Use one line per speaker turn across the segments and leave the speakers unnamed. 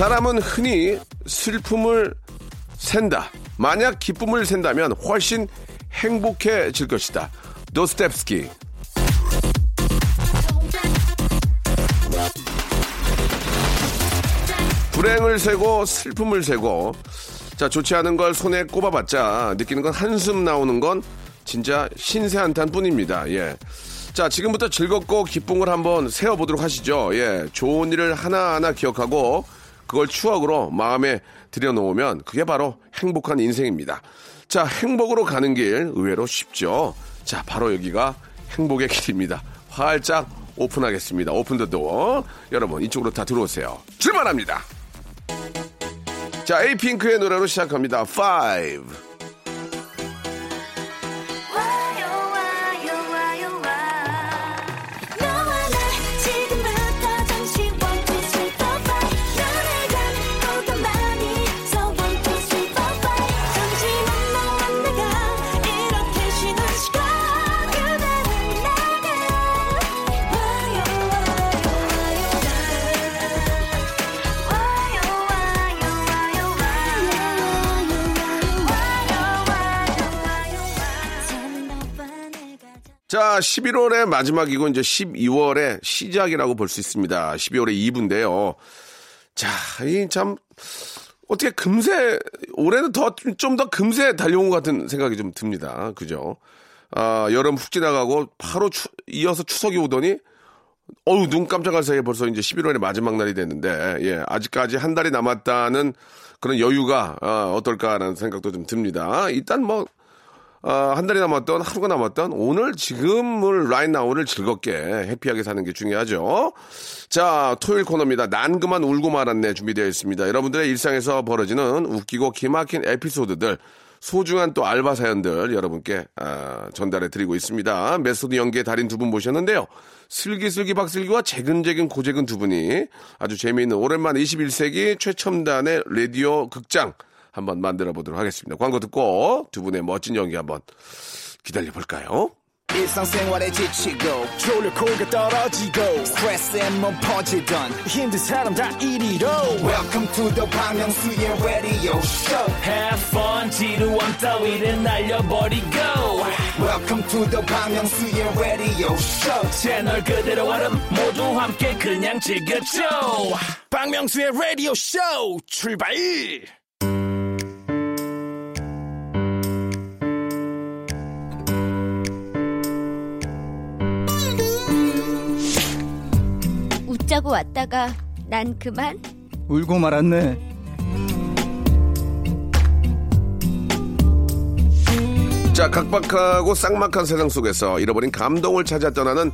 사람은 흔히 슬픔을 센다 만약 기쁨을 센다면 훨씬 행복해질 것이다 도스텝스키 불행을 세고 슬픔을 세고 자 좋지 않은 걸 손에 꼽아봤자 느끼는 건 한숨 나오는 건 진짜 신세 한탄 뿐입니다. 예. 자 지금부터 즐겁고 걸 한번 세어보도록 하시죠. 예. 좋은 일을 하나하나 기억하고 그걸 추억으로 마음에 들여놓으면 그게 바로 행복한 인생입니다. 자 행복으로 가는 길 의외로 쉽죠. 자 바로 여기가 행복의 길입니다. 활짝 오픈하겠습니다. 오픈 더 도어. 여러분 이쪽으로 다 들어오세요. 출발합니다. 자, 에이핑크의 노래로 시작합니다. 5. 자, 11월의 마지막이고 이제 12월의 시작이라고 볼 수 있습니다. 12월의 2부인데요. 자, 이 참 어떻게 금세 올해는 더 좀 더 금세 달려온 것 같은 생각이 좀 듭니다. 그죠? 아, 여름 훅 지나가고 바로 추- 이어서 추석이 오더니 어우 눈 깜짝할 사이에 벌써 이제 11월의 마지막 날이 됐는데 예 아직까지 한 달이 남았다는 그런 여유가 아, 어떨까라는 생각도 좀 듭니다. 일단 뭐 아, 한 달이 남았던 하루가 남았던 오늘 지금을 right now를 즐겁게 happy하게 사는 게 중요하죠. 자 토요일 코너입니다. 난 그만 울고 말았네 준비되어 있습니다. 여러분들의 일상에서 벌어지는 웃기고 기막힌 에피소드들 소중한 또 알바 사연들 여러분께 아, 전달해 드리고 있습니다. 메소드 연기의 달인 두 분 모셨는데요. 슬기슬기 박슬기와 재근재근 고재근 두 분이 아주 재미있는 오랜만 21세기 최첨단의 라디오 극장 한번 만들어 보도록 하겠습니다. 광고 듣고 두 분의 멋진 연기 한번 기다려 볼까요?
일상생활에 지치고, 졸려 코가 떨어지고, 스트레스에 몸 퍼지던, 힘든 사람 다 이리로. welcome to the Bang Myung-soo's radio show
Have fun, 지루함 따위를 날려버리고.
welcome to the Bang Myung-soo's radio show
채널 그대로 얼음 모두 함께 그냥 즐겨줘.
박명수의 라디오 쇼 출발
웃자고 왔다가 난 그만
울고 말았네.
자, 각박하고 쌍막한 세상 속에서 잃어버린 감동을 찾아 떠나는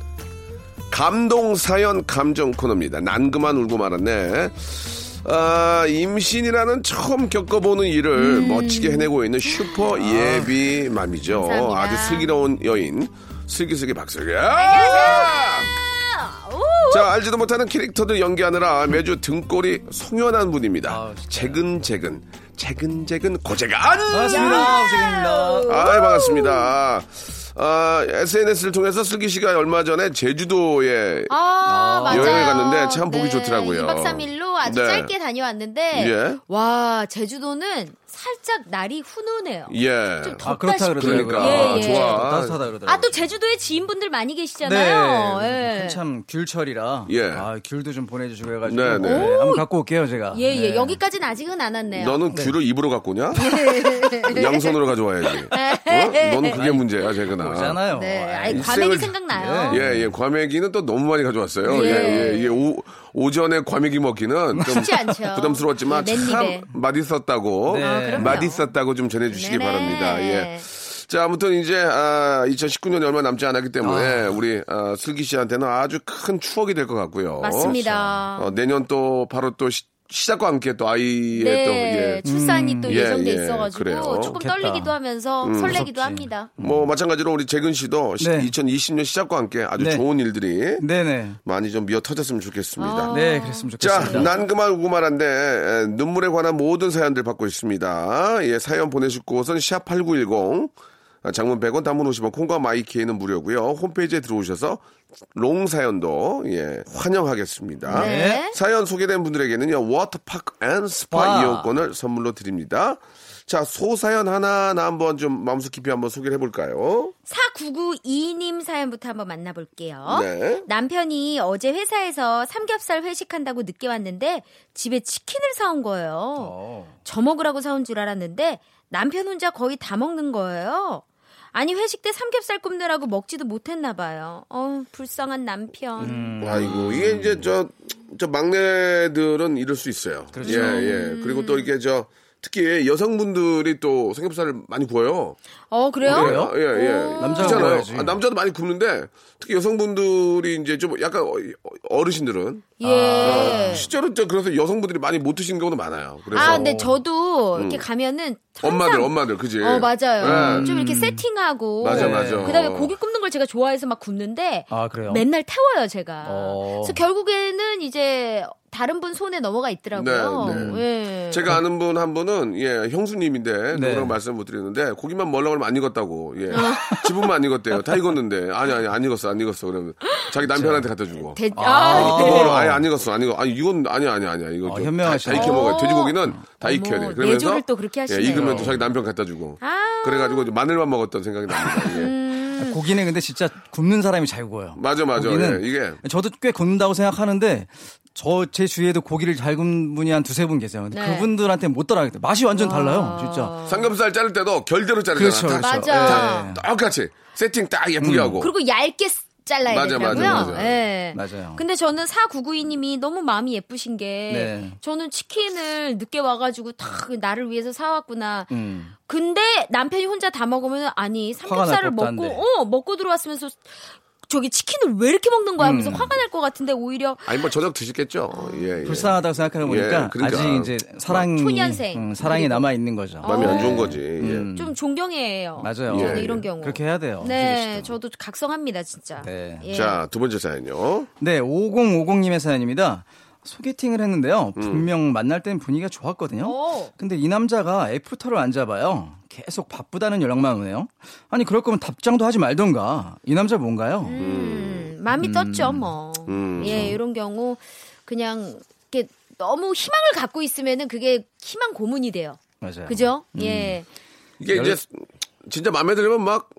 감동 사연 감정 코너입니다. 난 그만 울고 말았네. 아, 임신이라는 처음 겪어보는 일을 멋지게 해내고 있는 슈퍼 예비 맘이죠. 아주 슬기로운 여인. 슬기슬기 박슬기. 아! 자, 알지도 못하는 캐릭터들 연기하느라 매주 등골이 송연한 분입니다.
아?
재근재근, 재근재근 고재간!
반갑습니다. 고생입니다.
아, 반갑습니다. 아, SNS를 통해서 슬기 씨가 얼마 전에 제주도에
아, 맞아요.
여행을 갔는데 참 보기
네,
좋더라고요.
2박 3일로 아주
네.
짧게 다녀왔는데
예.
와, 제주도는 살짝 날이 훈훈해요.
예.
좀 덥다
아, 그렇다. 그러더라고요.
그러니까
예, 예.
좋아.
따뜻하다 그러더라고요.
아, 또 제주도에 지인분들 많이 계시잖아요.
네.
예.
한참 귤철이라.
예.
아, 귤도 좀 보내주시고 해가지고.
네, 네.
한번 갖고 올게요, 제가.
예, 예.
네.
여기까지는 아직은 안 왔네요.
너는 귤을 입으로 갖고 오냐? 양손으로 가져와야지. 어? 너는 그게 문제야, 재근아.
오잖아요.
네,
일생을-
과메기 생각나요.
예, 예. 과메기는 또 너무 많이 가져왔어요.
예.
예, 예. 이게 오, 오전에 과메기 먹기는 좀
쉽지 않죠.
부담스러웠지만
예,
참. 맛있었다고
네. 아.
맛있었다고 좀 전해주시기
네네.
바랍니다. 예. 자, 아무튼 이제 아, 2019년이 얼마 남지 않았기 때문에 우리 아, 슬기 씨한테는 아주 큰 추억이 될 것 같고요.
맞습니다.
어, 내년 또 바로 또 시, 시작과 함께 또 아이의
네,
또 예.
출산이 또
예,
예정돼
예,
있어가지고
그래요.
조금
좋겠다.
떨리기도 하면서 설레기도 합니다.
뭐 마찬가지로 우리 재근 씨도 시-
네.
2020년 시작과 함께 아주
네.
좋은 일들이
네네.
많이 좀 미어 터졌으면 좋겠습니다.
네, 그랬으면
자,
좋겠습니다.
난 그만 우구말한데 에, 눈물에 관한 모든 사연들 받고 있습니다. 예, 사연 보내실 곳은 샵 8910 장문 100원 단문 50원 콩과 마이케이는 무료고요. 홈페이지에 들어오셔서 long 사연도 예, 환영하겠습니다.
네.
사연 소개된 분들에게는요. 워터파크 and 스파
와.
이용권을 선물로 드립니다. 자, 소사연 하나하나 한번 좀 마음속 깊이 한번 소개를 해볼까요?
4992님 사연부터 한번 만나볼게요.
네.
남편이 어제 회사에서 삼겹살 회식한다고 늦게 왔는데 집에 치킨을 사온 거예요.
어.
저 먹으라고 사온 줄 알았는데 남편 혼자 거의 다 먹는 거예요. 아니 회식 때 삼겹살 굽느라고 먹지도 못했나 봐요. 어 불쌍한 남편.
음.
아이고 이게 이제 저, 저 막내들은 이럴 수 있어요.
그렇죠.
예, 예. 그리고 또 이게 저 특히 여성분들이 또 삼겹살을 많이 구워요.
어 그래요?
그래요?
예, 예.
남자가
그렇잖아요.
구워야지.
아, 남자도 많이 굽는데 특히 여성분들이 이제 좀 약간 어- 어르신들은
예.
실제로 저 그래서 여성분들이 많이 못 드시는 경우도 많아요. 그래서
아 근데 저도 이렇게 가면은 항상
엄마들, 엄마들, 그지?
어 맞아요.
예.
좀 이렇게 세팅하고
맞아,
네.
맞아.
그다음에 고기 굽는 걸 제가 좋아해서 막 굽는데
아, 그래요?
맨날 태워요 제가.
어.
그래서 결국에는 이제 다른 분 손에 넘어가 있더라고요.
네,
예.
제가 아는 분 한 분은 예 형수님인데
네.
누구라고 말씀 못 드리는데 고기만 멀렁 하면 안 익었다고 예
어.
지분만 안 익었대요 다 익었는데 아니 아니 안 익었어 안 익었어 그러면 자기 남편한테 갖다 주고
대- 아, 네.
그거는 아예 안 익었어 안 익어 아니 이건 아니 아니 아니야 이거
어,
좀
현명하시네.
다, 다 익혀 먹어요 돼지고기는 다
어머,
익혀야 돼 그러면서
또 그렇게 하시네요.
예, 익으면 또 자기 남편 갖다 주고
아.
그래가지고 마늘만 먹었던 생각이 납니다 예.
음.
고기는 근데 진짜 굽는 사람이 잘 구워요.
맞아 맞아
고기는
예, 이게
저도 꽤 굽는다고 생각하는데 저 제 주위에도 고기를 잘 굽는 분이 한 두세 분 계세요. 근데
네.
그분들한테 못 따라가겠다. 맛이 완전 달라요, 진짜.
삼겹살 자를 때도 결대로 자르잖아
그렇죠,
다
그렇죠.
맞아.
네.
똑같이 세팅 딱 예쁘게 하고
그리고 얇게 잘라야
맞아,
되더라고요.
맞아, 맞아.
예.
맞아요.
근데 저는 4992님이 너무 마음이 예쁘신 게
네.
저는 치킨을 늦게 와가지고 다 나를 위해서 사왔구나.
음.
근데 남편이 혼자 다 먹으면 아니 삼겹살을 먹고. 어 먹고 들어왔으면서 저기 치킨을 왜 이렇게 먹는 거야 하면서
음.
화가 날 것 같은데 오히려
아니 뭐 저녁 드시겠죠 예, 예.
불쌍하다고 생각하다 보니까
예, 그러니까.
아직 이제 사랑이
초년생.
음, 사랑이 남아 있는 거죠.
마음이 안 좋은
어.
거지 예.
음.
좀 존경해요.
맞아요.
저는
예,
이런
예.
경우.
그렇게 해야 돼요.
네, 저도 각성합니다 진짜.
네.
예.
자, 두 번째 사연요.
네, 5050님의 사연입니다. 소개팅을 했는데요.
음.
분명 만날 땐 분위기가 좋았거든요.
오.
근데 이 남자가 애프터를 안 잡아요. 계속 바쁘다는 연락만 오네요. 아니 그럴 거면 답장도 하지 말던가. 이 남자 뭔가요?
음, 마음이 떴죠, 뭐.
음.
예, 이런 경우 그냥 이렇게 너무 희망을 갖고 있으면은 그게 희망 고문이 돼요.
맞아요.
그죠?
음.
예.
이게 이제 진짜 마음에 들면 막,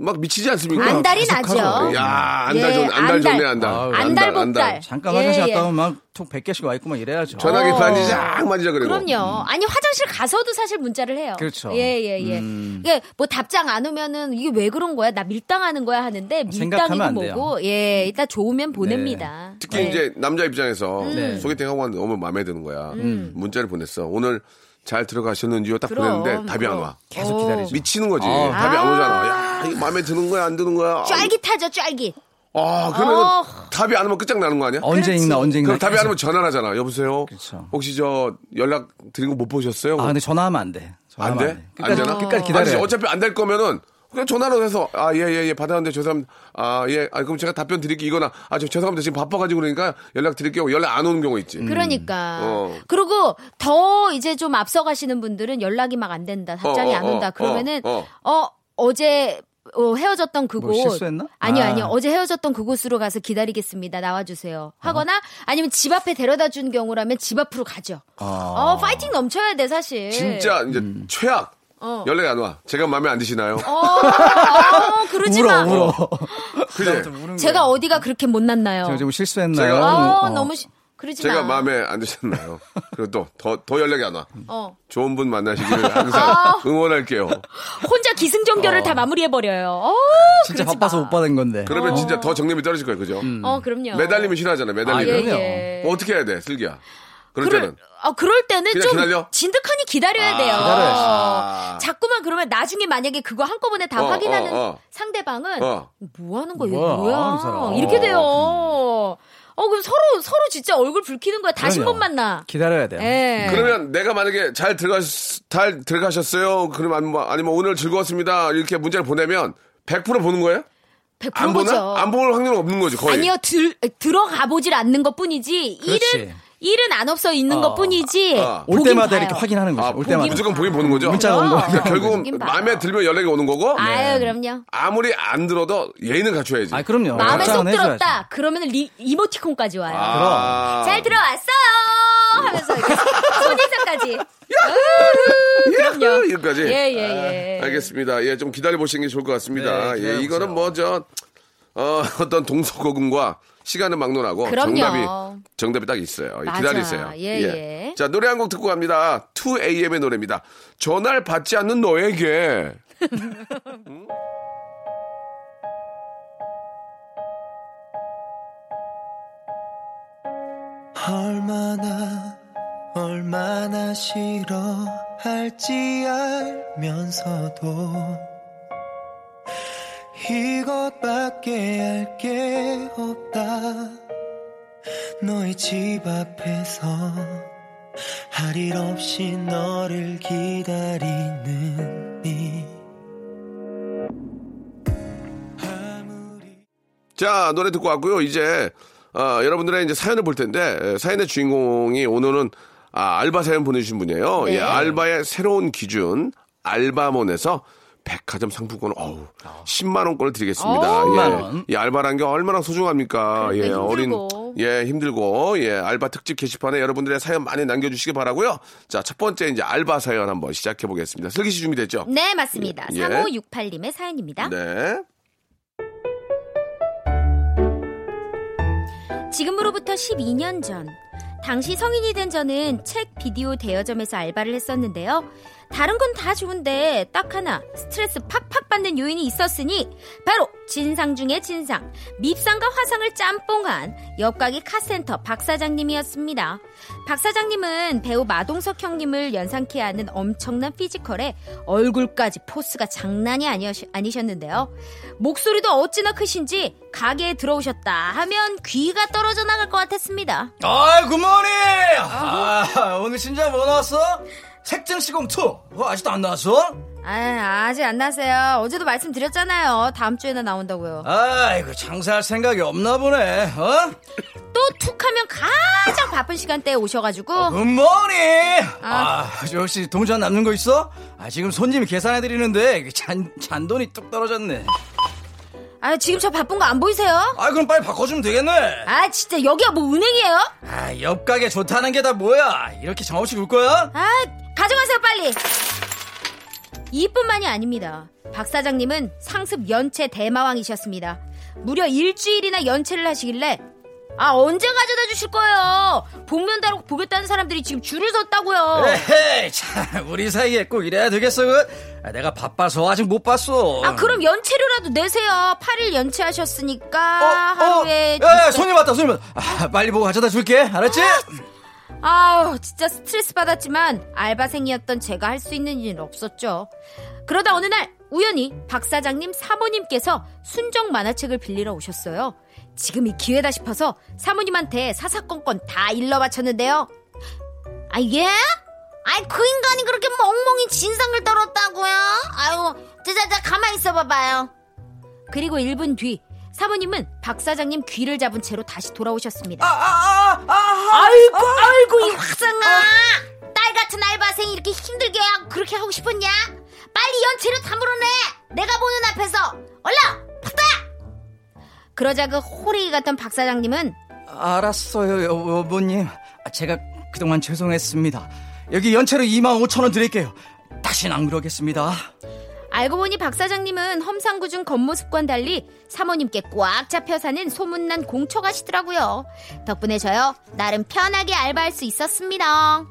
막 미치지 않습니까?
안달이. 나죠.
야, 안달
예,
좋네, 안달
안달.
좋네, 안달.
아유,
안달 복달.
잠깐
예,
화장실
예.
갔다 오면 막톡 100개씩 와 있고 막 이래야죠.
전화기
어.
만지작 만지작 그리고.
그럼요. 아니 화장실 가서도 사실 문자를 해요.
그렇죠.
예, 예, 예.
음.
이게 뭐 답장 안 오면은 이게 왜 그런 거야? 나 밀당하는 거야 하는데 밀당이고
안.
뭐고 예, 일단 좋으면 보냅니다.
특히
예.
이제 남자 입장에서
네.
소개팅 하고 왔는데 너무 마음에 드는 거야.
음.
문자를 보냈어. 오늘 잘 들어가셨는지요? 딱
그럼,
보냈는데 답이 안
그럼.
와.
계속
어.
기다리죠.
미치는 거지.
아.
답이 안 오잖아. 야, 이거 마음에 드는 거야, 안 드는 거야?
쫄깃하죠, 쫄깃.
아, 그러면
어.
답이 안 오면 끝장나는 거 아니야?
언제
그렇지.
읽나 언제 읽나.
그럼 답이 안. 오면 전화를 하잖아. 여보세요?
그렇죠.
혹시 저 연락 드린 거 못 보셨어요?
아 근데 전화하면 안 돼.
안
전화하면
돼?
끝까지,
안 되나?
끝까지
아니,
기다려.
어차피 안 될 거면은 그냥 전화로 해서 아예예 예 받았는데 죄송합니다. 아 예. 아 그럼 제가 답변 드릴게 이거나 아 저 죄송합니다. 지금 바빠가지고 그러니까 연락 드릴게요. 연락 안 오는 경우 있지.
그러니까.
어.
그리고 더 이제 좀 앞서가시는 분들은 연락이 막 안 된다. 답장이
어, 어,
안 온다.
어,
그러면은
어,
어, 어제 어, 헤어졌던 그곳
뭐 실수했나?
아니요
아.
아니요 어제 헤어졌던 그곳으로 가서 기다리겠습니다 나와주세요 하거나 아니면 집 앞에 데려다 준 경우라면 집 앞으로 가죠 어 파이팅 넘쳐야 돼 사실
진짜 이제 최악.
어.
연락이 안 와. 제가 마음에 안 드시나요?
어, 어 그러지 마
울어 울어.
그래.
제가 어디가 그렇게 못났나요
제가 좀 실수했나요?
제가-
어,
어.
너무 시- 그러지
제가
마
마음에 안 드셨나요? 그리고 또 더 더 연락이 안 와.
어.
좋은 분 만나시기를 항상
아.
응원할게요.
혼자 기승전결을 다 마무리해 버려요 어,
진짜
그러지
바빠서
마.
못 받은 건데.
그러면 진짜 더 정념이 떨어질 거예요, 그죠?
어 그럼요
매달리면 싫어하잖아요.
아,
매달리면.
예,
그럼요.
예.
어떻게 해야 돼, 슬기야? 그럴 때는
아, 그럴 때는
그냥
좀
기다려?
진득하니 기다려야 돼요.
기다려야지.
자꾸만 그러면 나중에 만약에 그거 한꺼번에 다
어,
확인하는
어, 어.
상대방은
어.
뭐 하는 거야,
뭐야,
뭐야.
이.
이렇게 돼요. 어, 그럼 서로, 서로 진짜 얼굴 붉히는 거야. 다시
그럼요.
못 만나.
기다려야 돼요.
예.
그러면 내가 만약에 잘 들어가 잘 들어가셨어요. 그러면 아니면, 아니면 오늘 즐거웠습니다. 이렇게 문자를 보내면 100% 보는 거예요? 100%안 보나?
보죠.
안 볼 확률은 없는 거지 거의.
아니요, 들, 들어가 보질 않는 것 뿐이지.
그렇지.
일은, 일은 안 없어 있는
어.
것 뿐이지.
어.
올 때마다
봐요.
이렇게 확인하는 거죠.
아,
올 때마다.
무조건 보긴 보는 거죠.
문자가 온 거.
그러니까 결국은. 마음에 들면 연락이 오는 거고.
아유, 그럼요.
아무리 안 들어도 예의는 갖춰야지.
아, 그럼요.
마음에 쏙. 들었다. 그러면 리, 이모티콘까지 와요.
아.
잘 들어왔어요! 하면서 이렇게 손인사까지. 그럼요.
여기까지.
예, 예, 예.
알겠습니다. 예, 좀 기다려 보시는 게 좋을 것 같습니다.
네,
예. 이거는 뭐저 어, 어떤 동서고금과 시간을 막론하고
그럼요.
정답이 정답이 딱 있어요. 예,
맞아.
기다리세요.
예, 예.
자, 노래 한 곡 듣고 갑니다. 2AM의 노래입니다. 전화를 받지 않는 너에게.
얼마나 얼마나 싫어할지 알면서도 이것밖에 할 게 없다 너의 집 앞에서 할 일 없이 너를 기다리는 이 아무리
자, 노래 듣고 왔고요. 이제 어, 여러분들의 이제 사연을 볼 텐데 에, 사연의 주인공이 오늘은 아, 알바 사연 보내주신 분이에요.
네.
예, 알바의 새로운 기준 알바몬에서 백화점 상품권 어우 10만 원권을 드리겠습니다.
어우.
예.
10만 원.
이 알바란 게 얼마나 소중합니까?
그러니까
예, 어린
힘들고.
예, 힘들고 예, 알바 특집 게시판에 여러분들의 사연 많이 남겨 주시기 바라고요. 자, 첫 번째 이제 알바 사연 한번 시작해 보겠습니다. 슬기 씨 준비됐죠?
네, 맞습니다.
예.
3568 님의 사연입니다.
네.
지금으로부터 12년 전, 당시 성인이 된 저는 책 비디오 대여점에서 알바를 했었는데요. 다른 건 다 좋은데 딱 하나 스트레스 팍팍 받는 요인이 있었으니 바로 진상 중의 진상 밉상과 화상을 짬뽕한 옆가게 카센터 박 사장님이었습니다. 박 사장님은 배우 마동석 형님을 연상케 하는 엄청난 physical에 얼굴까지 force가 장난이 아니었, 아니셨는데요. 목소리도 어찌나 크신지 가게에 들어오셨다 하면 귀가 떨어져 나갈 것 같았습니다.
아이, 굿모닝! 아, 오늘 진짜 뭐 나왔어? 색정 시공 2. 어, 아직도 안 나왔어?
아, 아직 안 나세요. 어제도 말씀드렸잖아요. 다음 주에나 나온다고요.
아이고, 장사할 생각이 없나 보네, 어?
또 툭 하면 가장 바쁜 시간대에 오셔가지고
굿모닝!
아.
아, 저 혹시 동전 남는 거 있어? 아, 지금 손님이 계산해 드리는데, 잔, 잔돈이 뚝 떨어졌네.
아 지금 저 바쁜 거 안 보이세요?
아, 그럼 빨리 바꿔주면 되겠네.
아 진짜 여기가 뭐 은행이에요?
아, 옆 가게 좋다는 게 다 뭐야? 이렇게 정없이 울 거야?
아 가져가세요 빨리 이뿐만이 아닙니다 박 사장님은 상습 연체 대마왕이셨습니다 무려 일주일이나 연체를 하시길래 아 언제 가져다 주실 거예요 복면다로 보겠다는 사람들이 지금 줄을 섰다고요
참, 우리 사이에 꼭 이래야 되겠어, 그? 아, 내가 바빠서 아직 못 봤어.
아 그럼 연체료라도 내세요 8일 연체하셨으니까
어,
하루에
어, 야, 야, 손님 왔다, 손님 왔다. 아, 빨리 보고 가져다 줄게, 알았지?
아 우 진짜 스트레스 받았지만 알바생이었던 제가 할 수 있는 일은 없었죠. 그러다 어느 날 우연히 박 사장님 사모님께서 순정 만화책을 빌리러 오셨어요. 지금이 기회다 싶어서 사모님한테 사사건건 다 일러 바쳤는데요. 아 예? 아이 그 인간이 그렇게 멍멍이 진상을 떨었다고요? 아유 자 자 자 가만히 있어 봐봐요. 그리고 1분 뒤 사모님은 박 사장님 귀를 잡은 채로 다시 돌아오셨습니다.
아, 아, 아, 아,
아이고 아이고 이 확상아 딸 같은 알바생이 이렇게 힘들게 하고 그렇게 하고 싶었냐 빨리 연체료 다 물어내 내가 보는 앞에서 얼른 푸다 그러자 그 호리 같던 박 사장님은
알았어요, 여- 여보님. 아, 제가 그동안 죄송했습니다. 여기 연체로 2만 5천 원 드릴게요. 다시는 안 그러겠습니다.
알고 보니 박 사장님은 험상궂 은 겉모습과는 달리 사모님께 꽉 잡혀 사는 소문난 공초가시더라고요 덕분에 저요 나름 편하게 알바할 수 있었습니다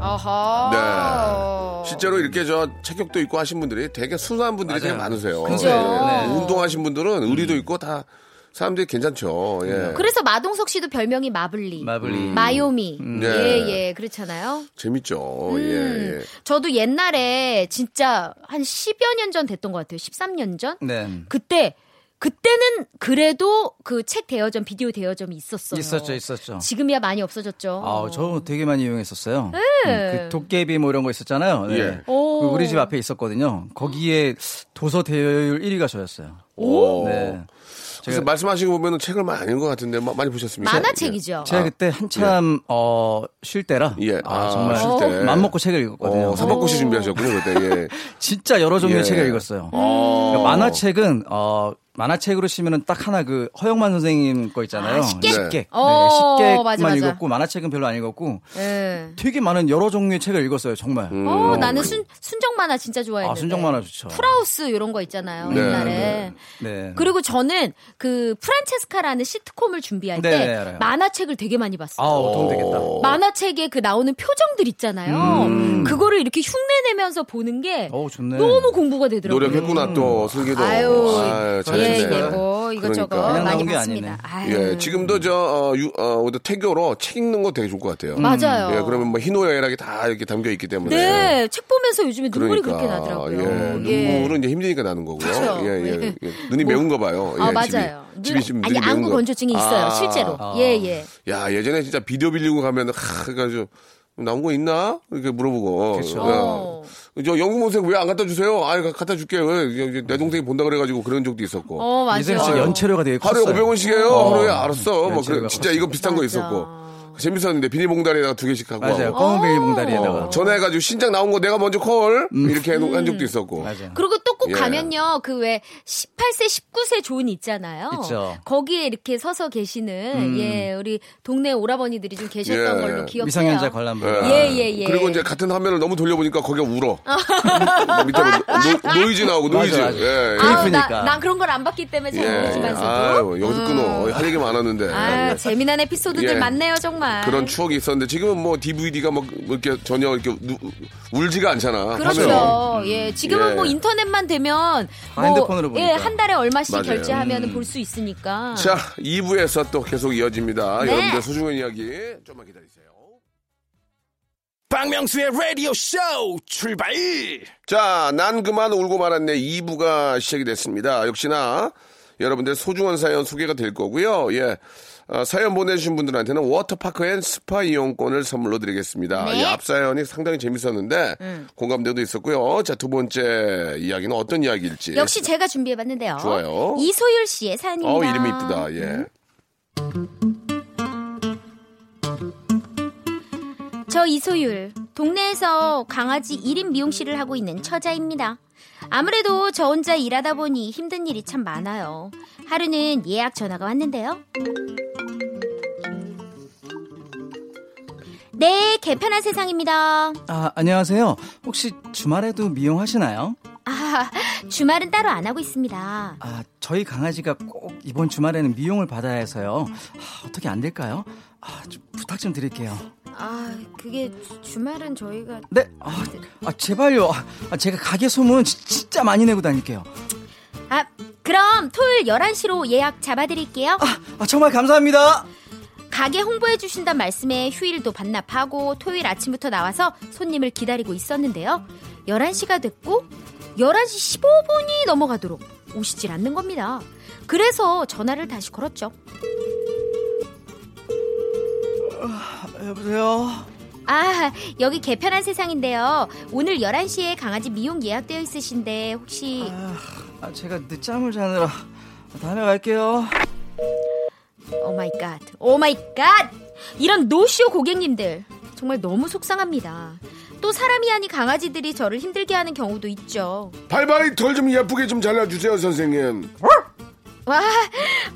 어허
네. 실제로 이렇게 저 체격도 있고 하신 분들이 되게 순수한 분들이 되게
맞아요.
많으세요.
그죠.
예.
네.
운동하신 분들은 의리도 있고 다 사람들이 괜찮죠. 예.
그래서 마동석 씨도 별명이 마블리.
마블리.
마요미.
네.
예, 예, 그렇잖아요.
재밌죠.
음,
예, 예.
저도 옛날에 진짜 한 10여 년 전 됐던 것 같아요. 13년 전?
네.
그때, 그때는 그래도 그 책 대여점, 비디오 대여점이 있었어요.
있었죠, 있었죠.
지금이야 많이 없어졌죠.
아, 저 되게 많이 이용했었어요.
네.
음, 그 도깨비 뭐 이런 거 있었잖아요. 네.
예.
오.
그 우리 집 앞에 있었거든요. 거기에 도서 대여율 1위가 저였어요.
오.
네.
그래서 말씀하시고 보면은 책을 많이 아닌 것 같은데 마- 많이 보셨습니까?
만화책이죠.
제가 그때 한참 어, 쉴 때라
예.
아,
아,
정말
쉴 때.
맘 먹고 책을
예.
읽었거든요.
어, 삼박고시 준비하셨군요, 그때. 예.
진짜 여러 종류의
예.
책을 읽었어요.
어.
그러니까 만화책은 어 만화책으로 치면은 딱 하나 그 허영만 선생님 거 있잖아요.
아, 식객?
식객. 네,
어,
식객만
맞아, 맞아.
읽었고 만화책은 별로 안 읽었고
예.
되게 많은 여러 종류의 책을 읽었어요. 정말.
어, 나는 순, 순정 만화 진짜 좋아했는데.
아, 순정 만화 좋죠.
풀하우스 이런 거 있잖아요.
네,
옛날에.
네.
그리고 저는 그 프란체스카라는 시트콤을 준비할
네,
때
네.
만화책을 되게 많이 봤어요.
아우 도움 되겠다.
만화책에 그 나오는 표정들 있잖아요. 그거를 이렇게 흉내내면서 보는 게
어우 좋네.
너무 공부가 되더라고요.
노력했구나, 또, 슬기도.
아유,
아유,
예,
잘했네.
예, 뭐 이것저것
그러니까.
많이 봤습니다.
예, 지금도 저, 어, 유, 어, 태교로 책 읽는 거 되게 좋을 것 같아요.
맞아요.
예, 그러면 뭐 희노애락이 다 이렇게 담겨 있기 때문에.
네, 책 보면서 요즘에 눈물이
그러니까,
그렇게 나더라고요.
예, 눈물은 이제 힘드니까 나는 거고요.
그쵸.
예, 예,
예.
예. 눈이
뭐-
매운가 봐요.
아
예,
맞아요.
집이, 집이 지금
아니
눈이 매운
안구
거.
건조증이 있어요,
아.
실제로.
아.
예, 예.
야, 예전에 진짜 비디오 빌리고 가면, 하, 그래가지고, 나온 거 있나? 이렇게 물어보고.
어.
야, 저 영국모색 왜 안 갖다 주세요? 아, 갖다 줄게. 왜? 이게 내 동생이 본다 그래가지고 그런 적도 있었고.
어, 맞아요.
씨 연체료가 되게
하루에
컸어요.
500원씩이에요.
어.
하루에 알았어. 뭐, 그,
연체료가
진짜 이거 비슷한 거
맞아.
있었고. 재밌었는데, 비닐봉다리에다가 두 개씩 갖고.
맞아요.
하고.
검은 비닐봉다리에다가.
어, 전화해가지고 신작 나온 거 내가 먼저 call 이렇게 해놓- 한 적도 있었고.
음. 맞아요.
그리고 또 꼭
예.
가면요, 그 왜 18세, 19세 존 있잖아요.
있죠.
거기에 이렇게 서서 계시는 예 우리 동네 오라버니들이 좀 계셨던
예.
걸로 기억해요.
미성년자 관람불.
예, 예, 예.
그리고 이제 같은 화면을 너무 돌려보니까 거기가 울어. 밑에 노, 노이즈 나오고 노이즈.
맞아, 맞아.
예, 예.
그러니까.
나, 난 그런 걸 안 봤기 때문에 잘
예.
모르지만서도.
아유, 여기서 끊어. 할 얘기 많았는데.
아, 재미난 에피소드들
예.
많네요, 정말.
그런 추억이 있었는데 지금은 뭐 DVD가 뭐 이렇게 전혀 이렇게 누- 울지가 않잖아.
그렇죠. 예, 지금은
예.
뭐 인터넷만 되면 다뭐
핸드폰으로 보니까.
예, 한 달에 얼마씩
맞아요.
결제하면 볼수 있으니까.
자, 2부에서 또 계속 이어집니다.
네.
여러분들 소중한 이야기 좀만 기다리세요.
박명수의 라디오 쇼 출발
자, 난 그만 울고 말았네 2부가 시작이 됐습니다. 역시나 여러분들 소중한 사연 소개가 될 거고요. 예. 어, 사연 보내주신 분들한테는 워터파크 and 스파 이용권을 선물로 드리겠습니다.
네.
이 앞 사연이 상당히 재밌었는데 공감대도 있었고요. 자, 두 번째 이야기는 어떤 이야기일지.
역시 제가 준비해봤는데요.
좋아요.
이소율 씨의 사연입니다.
어, 이름이 이쁘다. 예.
저 이소율, 동네에서 강아지 1인 미용실을 하고 있는 처자입니다. 아무래도 저 혼자 일하다 보니 힘든 일이 참 많아요. 하루는 예약 전화가 왔는데요. 네, 개편한 세상입니다.
아, 안녕하세요. 혹시 주말에도 미용하시나요?
아, 주말은 따로 안 하고 있습니다.
아, 저희 강아지가 꼭 이번 주말에는 미용을 받아야 해서요. 아, 어떻게 안 될까요? 아, 좀 부탁 좀 드릴게요.
아, 그게 주말은 저희가
네? 아, 아, 제발요. 아, 제가 가게 소문 지- 진짜 많이 내고 다닐게요.
아, 그럼 토요일 11시로 예약 잡아 드릴게요.
아, 아, 정말 감사합니다.
가게 홍보해 주신단 말씀에 휴일도 반납하고 토요일 아침부터 나와서 손님을 기다리고 있었는데요. 11시가 됐고 11시 15분이 넘어가도록 오시질 않는 겁니다. 그래서 전화를 다시 걸었죠.
여보세요?
아, 여기 개편한 세상인데요. 오늘 11시에 강아지 미용 예약되어 있으신데 혹시
아, 제가 늦잠을 자느라 다음에 갈게요.
oh my God. Oh my God. 이런 노쇼 고객님들 정말 너무 속상합니다. 또 사람이 아닌 강아지들이 저를 힘들게 하는 경우도 있죠.
발발이 털 좀 예쁘게 좀 잘라주세요, 선생님.
와,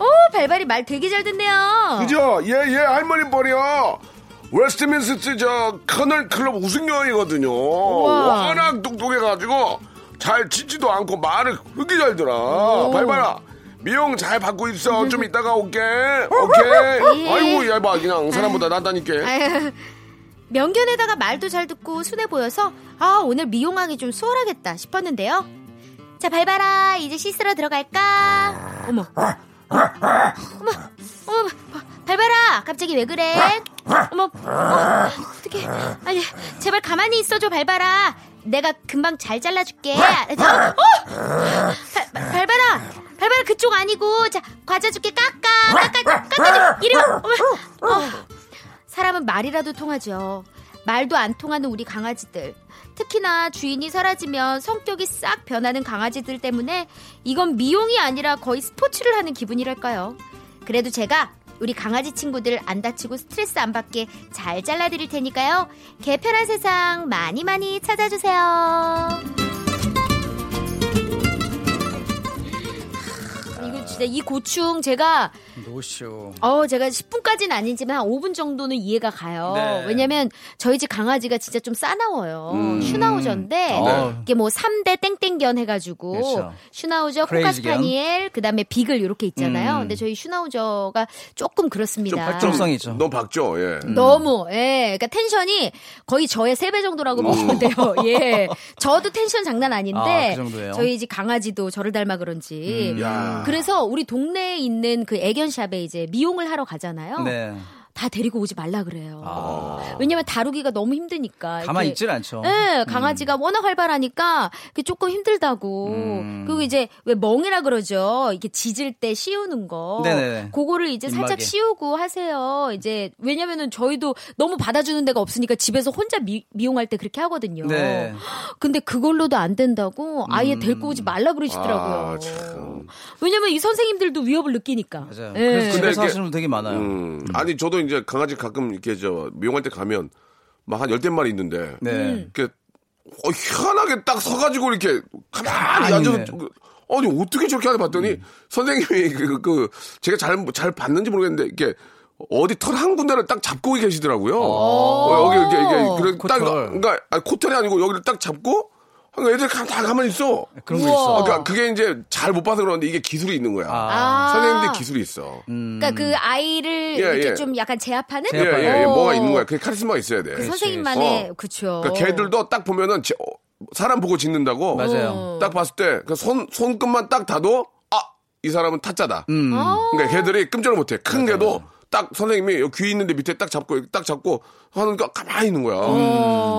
오, 발발이 말 되게 잘 듣네요.
그죠? 예, 예, 할머니 버려. Westminster 저 Kennel Club 우승견이거든요. 워낙 똑똑해가지고 잘 짖지도 않고 말을 그렇게 잘 들어. 발발아. 미용 잘 받고 있어. 좀 이따가 올게. 오케이.
예.
아이고, 얇아. 그냥 사람보다 낫다니까.
명견에다가 말도 잘 듣고 순해 보여서 아 오늘 미용하기 좀 수월하겠다 싶었는데요. 자 발발아 이제 씻으러 들어갈까? 어머 어머, 밟아라. 갑자기 왜 그래? 어머, 어, 어떻게? 아니, 제발 가만히 있어줘, 밟아라. 내가 금방 잘 잘라줄게. 어, 어! 발- 발- 밟아라. 밟아라 그쪽 아니고, 자 과자 줄게 깎아, 깎아, 깎아줘. 이리 와. 어머, 어. 사람은 말이라도 통하죠. 말도 안 통하는 우리 강아지들. 특히나 주인이 사라지면 성격이 싹 변하는 강아지들 때문에 이건 미용이 아니라 거의 스포츠를 하는 기분이랄까요. 그래도 제가 우리 강아지 친구들 안 다치고 스트레스 안 받게 잘 잘라드릴 테니까요. 개편한 세상 많이 많이 찾아주세요. 이거 진짜 이 고충 제가
노쇼.
어, 제가 10분까지는 아니지만 한 5분 정도는 이해가 가요.
네.
왜냐면 저희 집 강아지가 진짜 좀 싸나워요.
음.
슈나우저인데
네.
이게 뭐 3대 땡땡견 해가지고
그렇죠.
슈나우저, 코카스파니엘, 그다음에 비글 이렇게 있잖아요.
음.
근데 저희 슈나우저가 조금 그렇습니다.
활동성이 있죠.
너무 밝죠, 예.
너무 예, 그러니까 tension이 거의 저의 세배 정도라고 보시면 돼요. 예, 저도 텐션 장난 아닌데
아, 그 정도예요?
저희 집 강아지도 저를 닮아 그런지.
음.
야.
그래서 우리 동네에 있는 그 애견샵 에 이제 미용을 하러 가잖아요.
네.
다 데리고 오지 말라 그래요.
아.
왜냐면 다루기가 너무 힘드니까.
가만히
이렇게
있질 않죠.
네, 강아지가 워낙 활발하니까 조금 힘들다고.
음.
그리고 이제 왜 멍이라 그러죠. 이렇게 짖을 때 씌우는 거.
네네네.
그거를 이제 살짝
입마개.
씌우고 하세요. 이제 왜냐면은 저희도 너무 받아주는 데가 없으니까 집에서 혼자 미, 미용할 때 그렇게 하거든요.
네.
근데 그걸로도 안 된다고 아예
음.
데리고 오지 말라 그러시더라고요.
아, 참.
왜냐면 이 선생님들도 위협을 느끼니까.
맞아요.
예.
그래서 집에서 하시는 분 되게 많아요.
음. 아니, 저도 이제 강아지 가끔 이렇게 저 미용할 때 가면 막 한 열댓 마리 있는데.
네.
음.
이렇게 어, 희한하게 딱 서가지고 이렇게 가만히 앉아서. 그, 아니 어떻게 저렇게 하나 봤더니 선생님이 그, 그 제가 잘잘 봤는지 모르겠는데 이렇게 어디 털 한 군데를 딱 잡고 계시더라고요. 어, 여기 이게 이게 그래 딱
코털.
그러니까 아니, 코털이 아니고 여기를 딱 잡고 애들 가- 다 가만히 있어.
그런 거
우와.
있어.
아, 그러니까 그게 이제 잘 못 봐서 그러는데 이게 기술이 있는 거야.
아.
선생님들 기술이 있어.
그러니까 그 아이를
예,
이렇게
예.
좀 약간 제압하는
예,
제압하는.
예, 예.
어.
뭐가 있는 거야. 그게 카리스마가 있어야 돼.
그 선생님만의
어.
그쵸.
그러니까 걔들도 딱 보면은 제- 어, 사람 보고 짓는다고.
맞아요.
딱 봤을 때, 그 손, 손끝만 딱 닿도, 아, 이 사람은 타짜다.
음.
어.
그러니까 걔들이 끔찍을 못해. 큰 개도 딱 선생님이 여기 귀 있는데 밑에 딱 잡고, 딱 잡고 하는거 가만히 있는 거야.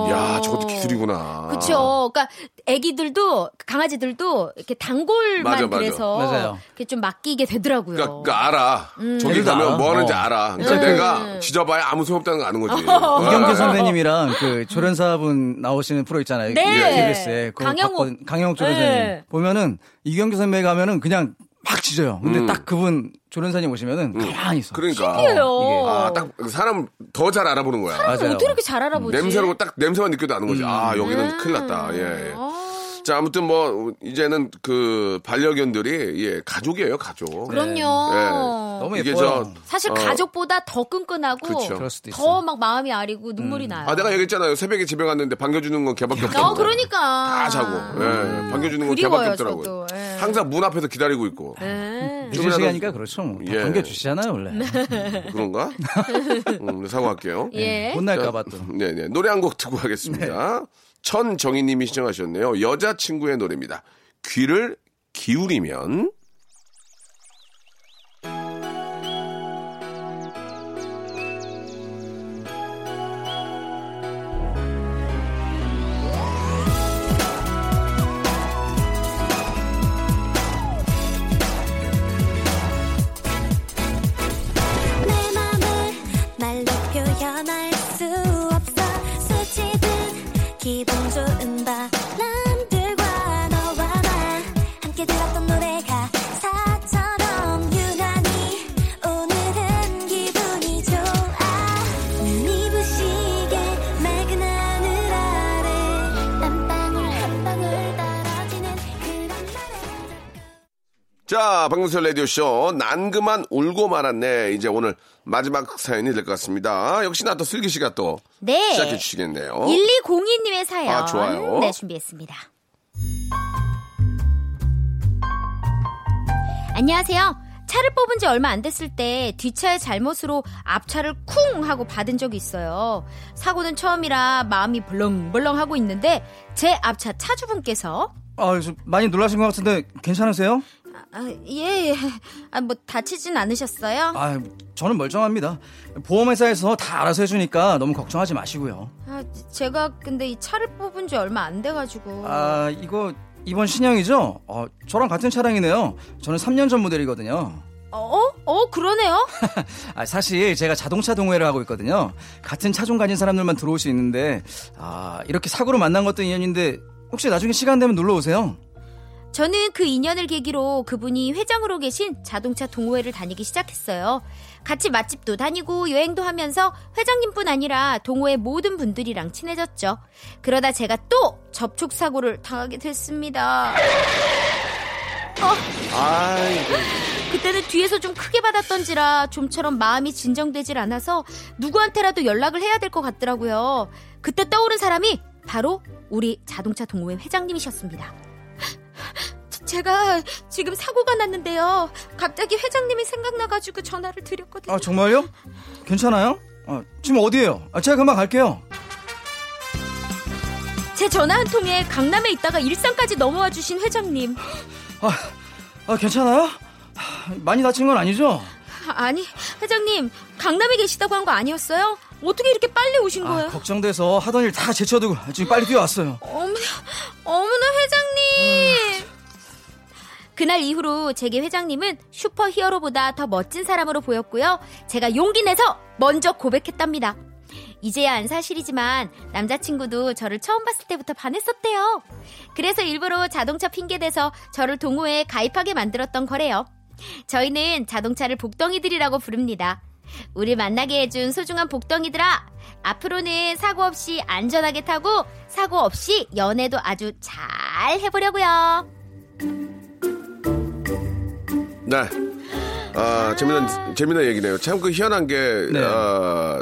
야, 저것도 기술이구나.
그쵸. 그러니까 애기들도 강아지들도 이렇게 단골만
맞아, 맞아.
그래서
맞아요.
이렇게 좀 맡기게 되더라고요.
그러니까, 그러니까 알아. 저기
걔들도
가면
알아.
뭐 하는지
어.
알아. 그러니까
음.
내가 지져봐야 아무 소용 없다는 거 아는 거지.
이경규
어.
선배님이랑 그 조련사분 나오시는 프로 있잖아요.
네.
TBS에. 그거
강영욱.
강영욱 조련사님.
네.
보면은 이경규 선배 가면은 그냥 막 짖어요. 근데
음.
딱 그분 조련사님 오시면은 가만히 있어.
그러니까.
신기해요.
아, 딱 사람 더 잘 알아보는 거야.
맞아요.
어떻게 이렇게 잘 알아보지?
냄새로 딱 냄새만 느껴도 아는 거지. 아, 여기는 큰일 났다. 예. 예.
아,
자, 아무튼 뭐 이제는 그 반려견들이 예, 가족이에요, 가족.
그럼요.
예.
너무
이게
예뻐요.
저
사실
어,
가족보다 더 끈끈하고
그쵸.
그럴 수도 있어요.
더막 마음이 아리고 눈물이 나요.
아, 내가 얘기했잖아요. 새벽에 집에 갔는데 반겨주는 건 걔밖에 없다고.
어, 그러니까.
다 자고. 예. 반겨주는 건 걔밖에
그리워요,
없더라고요.
저도. 예.
항상 문 앞에서 기다리고 있고.
네.
늦은 시간이니까 그렇죠. 뭐. 다
예.
반겨주시잖아요, 원래.
그런가? 음, 사과할게요.
예.
혼날까봐 또.
네 네. 노래 한 곡 듣고 가겠습니다. 천정희님이 신청하셨네요. 여자친구의 노래입니다. 귀를 기울이면. 자, 박명수 라디오쇼. 난 그만 울고 말았네. 이제 오늘 마지막 사연이 될 것 같습니다. 역시나 또 슬기 씨가 또
네.
시작해 주시겠네요.
1202님의 사연.
아, 좋아요.
네, 준비했습니다. 안녕하세요. 차를 뽑은 지 얼마 안 됐을 때 뒷차의 잘못으로 앞차를 쿵 하고 받은 적이 있어요. 사고는 처음이라 마음이 벌렁벌렁 하고 있는데 제 앞차 차주분께서
아, 좀 많이 놀라신 것 같은데 괜찮으세요?
아, 예, 예. 아, 뭐 다치진 않으셨어요?
아, 저는 멀쩡합니다. 보험회사에서 다 알아서 해주니까 너무 걱정하지 마시고요.
아, 제가 근데 이 차를 뽑은 지 얼마 안 돼가지고.
아, 이거 이번 신형이죠? 어, 저랑 같은 차량이네요. 저는 3년 전 모델이거든요.
어? 어, 그러네요?
아, 사실 제가 자동차 동호회를 하고 있거든요. 같은 차종 가진 사람들만 들어올 수 있는데, 아, 이렇게 사고로 만난 것도 인연인데, 혹시 나중에 시간 되면 놀러 오세요.
저는 그 인연을 계기로 그분이 회장으로 계신 자동차 동호회를 다니기 시작했어요. 같이 맛집도 다니고 여행도 하면서 회장님뿐 아니라 동호회 모든 분들이랑 친해졌죠. 그러다 제가 또 접촉 사고를 당하게 됐습니다.
아이고.
그때는 뒤에서 좀 크게 받았던지라 좀처럼 마음이 진정되질 않아서 누구한테라도 연락을 해야 될 것 같더라고요. 그때 떠오른 사람이 바로 우리 자동차 동호회 회장님이셨습니다. 제가 지금 사고가 났는데요. 갑자기 회장님이 생각나가지고 전화를 드렸거든요.
아, 정말요? 괜찮아요? 아, 지금 어디에요? 아, 제가 금방 갈게요.
제 전화 한 통에 강남에 있다가 일산까지 넘어와 주신 회장님.
아, 아 괜찮아요? 아, 많이 다친 건 아니죠?
아, 아니, 회장님, 강남에 계시다고 한 거 아니었어요? 어떻게 이렇게 빨리 오신
아,
거예요?
걱정돼서 하던 일 다 제쳐두고 지금 빨리 뛰어왔어요.
어머나, 어머나 회장님. 그날 이후로 제게 회장님은 슈퍼 히어로보다 더 멋진 사람으로 보였고요. 제가 용기 내서 먼저 고백했답니다. 이제야 안 사실이지만 남자친구도 저를 처음 봤을 때부터 반했었대요. 그래서 일부러 자동차 핑계대서 저를 동호회에 가입하게 만들었던 거래요. 저희는 자동차를 복덩이들이라고 부릅니다. 우리 만나게 해준 소중한 복덩이들아! 앞으로는 사고 없이 안전하게 타고 사고 없이 연애도 아주 잘 해보려고요.
네. 아, 재미난, 재미난 얘기네요. 참 그 희한한 게,
네.
아,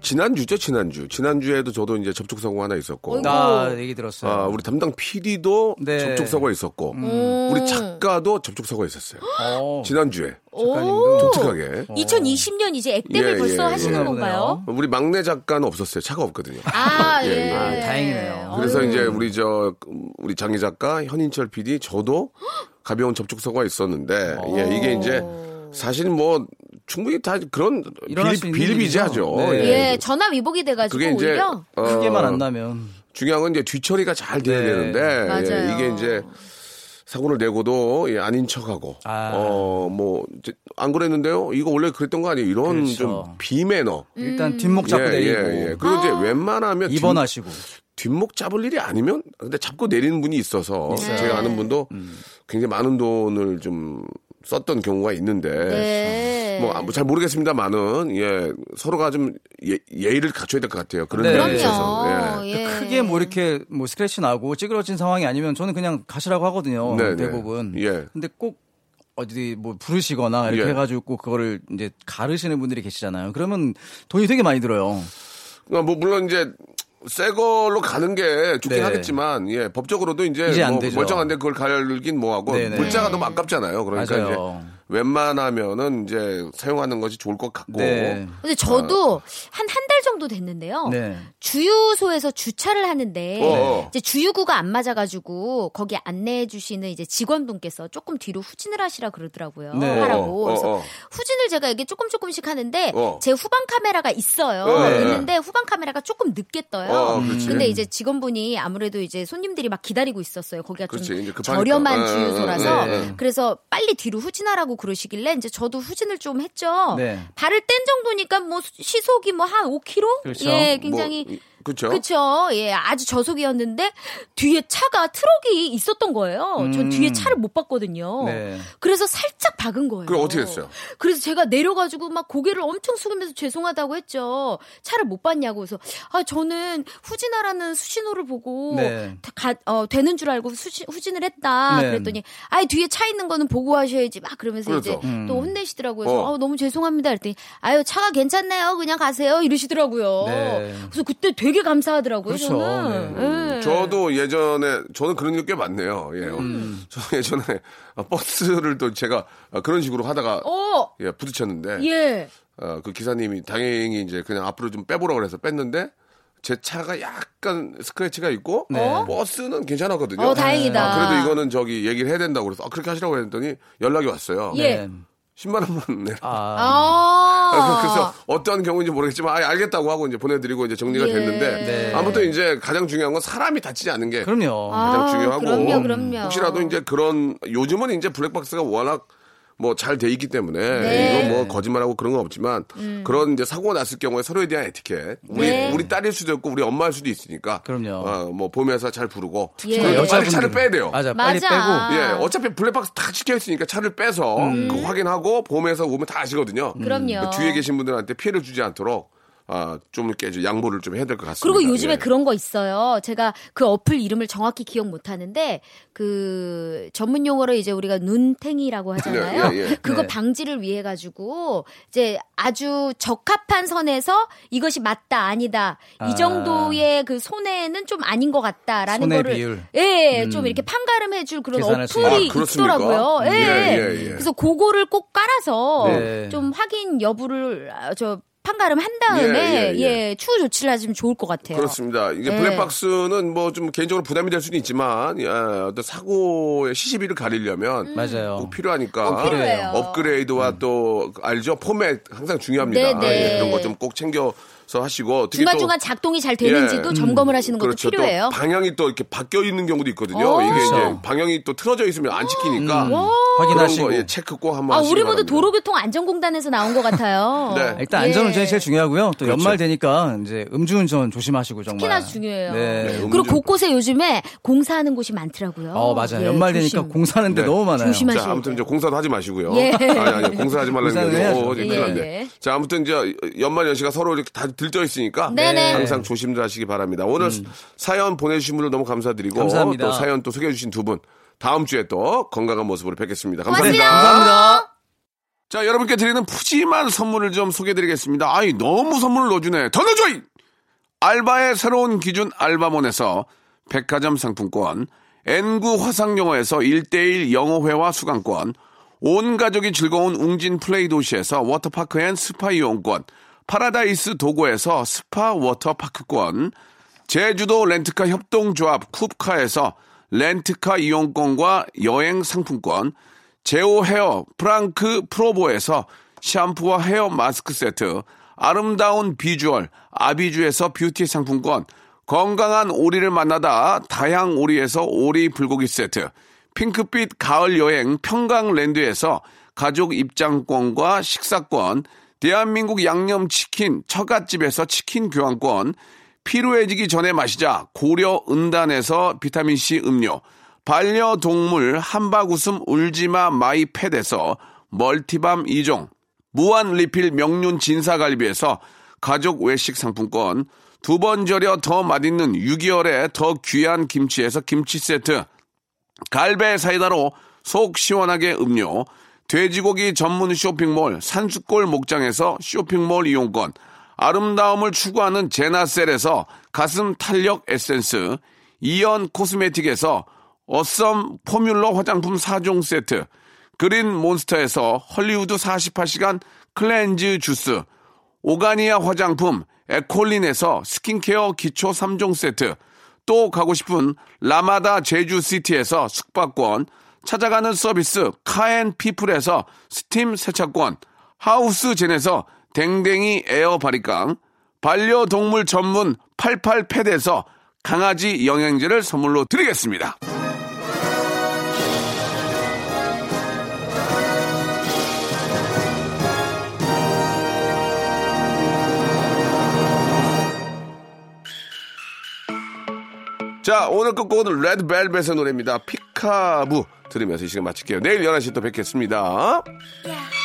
지난주죠, 지난주. 지난주에도 저도 이제 접촉 사고 하나 있었고.
나 얘기 들었어요.
아, 우리 담당 PD도
네.
접촉 사고가 있었고.
음.
우리 작가도 접촉 사고가 있었어요.
어,
지난주에.
작가님도.
독특하게.
2020년 이제 액땜을
예,
벌써
예, 예.
하시는
그러나
건가요?
우리 막내 작가는 없었어요. 차가 없거든요.
아,
예,
예.
예.
아, 다행이네요.
그래서
어휴.
이제 우리 저 우리 장희 작가 현인철 PD 저도 가벼운 접촉 사고가 있었는데 예, 이게 이제 사실 뭐 충분히 다 그런
일어날 수
비,
있는
비일비재하죠.
일이죠. 네.
예, 전화 위복이 돼가지고
그게 이제
오히려
어,
크게만 안 나면.
중요한 건 이제 뒤처리가 잘 돼야
네.
되는데
맞아요.
예, 이게 이제 사고를 내고도 예, 아닌 척하고
아.
어뭐안 그랬는데요. 이거 원래 그랬던 거 아니에요? 이런
그렇죠.
좀 비매너.
일단 뒷목 잡고
예,
내리고.
예, 예. 그리고 이제 웬만하면 뒷-
입원하시고.
뒷목 잡을 일이 아니면 근데 잡고 내리는 분이 있어서 제가 아는 분도 굉장히 많은 돈을 좀 썼던 경우가 있는데
네.
뭐잘 모르겠습니다만은 예 서로가 좀 예, 예의를 갖춰야 될 것 같아요 그런
네.
있어서
그럼요.
예.
예.
크게 뭐 이렇게 뭐 스크래치 나고 찌그러진 상황이 아니면 저는 그냥 가시라고 하거든요.
네, 네.
대부분.
예.
근데 꼭 어디 뭐 부르시거나 이렇게
예.
해가지고 꼭 그거를 이제 가르시는 분들이 계시잖아요. 그러면 돈이 되게 많이 들어요.
그러니까 뭐 물론 이제 새 걸로 가는 게 좋긴
네.
하겠지만 예 법적으로도 이제,
이제 안
뭐. 멀쩡한데 그걸 갈긴 뭐하고
네네.
물자가 너무 아깝잖아요 그러니까
맞아요.
이제 웬만하면은 이제 사용하는 것이 좋을 것 같고
네.
근데 저도 한 한 달 정도 됐는데요.
네.
주유소에서 주차를 하는데
어.
이제 주유구가 안 맞아가지고 거기 안내해 주시는 이제 직원분께서 조금 뒤로 후진을 하시라 그러더라고요.
네.
하라고.
어, 어,
그래서
어.
후진을 제가 이게 조금 조금씩 하는데
어.
제 후방 카메라가 있어요.
어, 네.
있는데 후방 카메라가 조금 늦게 떠요.
어.
근데 이제 직원분이 아무래도 이제 손님들이 막 기다리고 있었어요. 거기가
그렇지,
좀
급하니까.
저렴한
어,
주유소라서
어, 네, 네.
그래서 빨리 뒤로 후진하라고 그러시길래 이제 저도 후진을 좀 했죠.
네.
발을 뗀 정도니까 뭐 시속이 뭐 한 5km?
그렇죠.
예, 굉장히
뭐, 그렇죠
그쵸. 예, 아주 저속이었는데 뒤에 차가 트럭이 있었던 거예요. 전
음.
뒤에 차를 못 봤거든요.
네.
그래서 살짝 박은 거예요.
그럼 어떻게 했어요?
그래서 제가 내려가지고 막 고개를 엄청 숙이면서 죄송하다고 했죠. 차를 못 봤냐고. 그래서 아, 저는 후진하라는 수신호를 보고
네.
가, 어, 되는 줄 알고 수신, 후진을 했다.
네.
그랬더니 아, 뒤에 차 있는 거는 보고 하셔야지. 막 그러면서
그래서.
이제
음.
또 혼내시더라고요. 그래서
어.
어, 너무 죄송합니다. 그랬더니 아유, 차가 괜찮네요. 그냥 가세요. 이러시더라고요.
네.
그래서 그때 되게 감사하더라고요.
그렇죠.
저는.
네.
예.
저도 예전에 저는 그런 일꽤 많네요. 예.
음.
저 예전에 버스를 또 제가 그런 식으로 하다가
어,
예, 부딪혔는데
예.
어, 그 기사님이 다행히 이제 그냥 앞으로 좀 빼보라 그래서 뺐는데 제 차가 약간 스크래치가 있고
네.
버스는 괜찮았거든요.
어, 다행이다.
아, 그래도 이거는 저기 얘기를 해야 된다고 그래서 아, 그렇게 하시라고 했더니 연락이 왔어요.
예.
네.
10만 원만 내라.
아,
아.
그래서 어떤 경우인지 모르겠지만 아, 알겠다고 하고 이제 보내드리고 이제 정리가
예.
됐는데
네.
아무튼 이제 가장 중요한 건 사람이 다치지 않는 게
그럼요.
가장
아,
중요하고
그럼요, 그럼요.
혹시라도 이제 그런 요즘은 이제 블랙박스가 워낙 뭐 잘 돼 있기 때문에
네.
이거 뭐 거짓말하고 그런 건 없지만 그런 이제 사고가 났을 경우에 서로에 대한 에티켓 우리
네.
우리 딸일 수도 있고 우리 엄마일 수도 있으니까
그럼요.
어, 뭐 보면서 잘 부르고
예.
그리고 빨리 차를 빼야 돼요.
맞아, 빨리
맞아.
빼고.
예, 어차피 블랙박스 다 찍혀 있으니까 차를 빼서 그 확인하고 보험에서 오면 다 아시거든요.
그럼요.
그 뒤에 계신 분들한테 피해를 주지 않도록 아, 좀 이렇게 좀 양보를 좀 해야 될 것 같습니다.
그리고 요즘에
예.
그런 거 있어요. 제가 그 어플 이름을 정확히 기억 못 하는데 그 전문 용어로 이제 우리가 눈탱이라고 하잖아요.
네, 예, 예.
그거
네.
방지를 위해 가지고 이제 아주 적합한 선에서 이것이 맞다 아니다.
아.
이 정도의 그 손해는 좀 아닌 것 같다라는
손해
거를
비율.
예, 좀 이렇게 판가름해 줄 그런 어플이.
아?
있더라고요. 예.
예, 예, 예.
그래서 그거를 꼭 깔아서
네.
좀 확인 여부를 아, 저 판가름 한 다음에
예, 예, 예.
추후 조치를 하시면 좋을 것 같아요.
그렇습니다. 이게
네.
블랙박스는 뭐 좀 개인적으로 부담이 될 수는 있지만 예, 어떤 사고의 시시비를 가리려면
맞아요.
꼭 필요하니까
꼭 필요해요.
업그레이드와 또 알죠 포맷 항상 중요합니다.
네, 네.
예, 그런 거 좀 꼭 챙겨 서 하시고 특히 또-
중간 중간 작동이 잘 되는지도 점검을 하시는 것도
그렇죠.
필요해요.
또 방향이 또 이렇게 바뀌어 있는 경우도 있거든요.
어.
이게 이제
그렇죠.
방향이 또 틀어져 있으면 안 지키니까
음.
그런
확인하시고.
거 예, 체크 꼭 한번
아,
하시기
우리 모두. 도로교통 안전공단에서 나온 것 같아요.
네.
일단
예.
안전은 제일, 제일 중요하고요. 또
그렇죠.
연말 되니까 이제 음주운전 조심하시고 정말.
특히나 중요해요.
네.
네,
그리고 곳곳에 요즘에 공사하는 곳이 많더라고요.
어, 맞아요.
예,
연말 되니까
조심.
공사하는데
네.
너무 많아요.
조심하세요.
자, 아무튼 이제 공사도 하지 마시고요.
예.
아니, 아니, 공사하지 말라는 게. 아니고, 큰일
예,
났네.
예.
자, 아무튼 이제 연말 연시가 서로 이렇게 다 들져 있으니까
네네.
항상 조심들 하시기 바랍니다. 오늘 사연 보내주신 분들 너무 감사드리고
음. 감사합니다.
또 사연 또 소개해주신 두 분 다음 주에 또 건강한 모습으로 뵙겠습니다. 감사합니다.
고맙습니다.
감사합니다.
자, 여러분께 드리는 푸짐한 선물을 좀 소개해드리겠습니다. 아이, 너무 선물을 넣어주네. 더 넣어줘! 이! 알바의 새로운 기준 알바몬에서 백화점 상품권, 엔구 화상영어에서 1대1 영어회화 수강권, 온 가족이 즐거운 웅진 플레이 도시에서 워터파크 and 스파 이용권, 파라다이스 도고에서 스파 워터파크권, 제주도 렌트카 협동조합 쿱카에서 렌트카 이용권과 여행 상품권, 제오 헤어 프랑크 프로보에서 샴푸와 헤어 마스크 세트, 아름다운 비주얼 아비주에서 뷰티 상품권, 건강한 오리를 만나다 다향 오리에서 오리 불고기 세트, 핑크빛 가을 여행 평강랜드에서 가족 입장권과 식사권, 대한민국 양념치킨 처갓집에서 치킨 교환권, 피로해지기 전에 마시자 고려 은단에서 비타민C 음료, 반려동물 한바구음 울지마 마이팻에서 멀티밤 2종, 무한 리필 명륜 진사갈비에서 가족 외식 상품권, 두 번 절여 더 맛있는 6개월에 더 귀한 김치에서 김치 세트, 갈배 사이다로 속 시원하게 음료, 돼지고기 전문 쇼핑몰 산수골 목장에서 쇼핑몰 이용권, 아름다움을 추구하는 제나셀에서 가슴 탄력 에센스, 이연 코스메틱에서 awesome formula 화장품 4종 세트, 그린 몬스터에서 헐리우드 48시간 cleanse 주스, 오가니아 화장품 에콜린에서 스킨케어 기초 3종 세트, 또 가고 싶은 라마다 제주시티에서 숙박권, 찾아가는 서비스 카앤피플에서 스팀 세차권, 하우스젠에서 댕댕이 에어 바리깡, 반려동물 전문 88팻에서 강아지 영양제를 선물로 드리겠습니다. 자, 오늘 끝곡은 레드벨벳의 노래입니다. 피카부 들으면서 이 시간 마칠게요. 내일 11시 또 뵙겠습니다.
Yeah.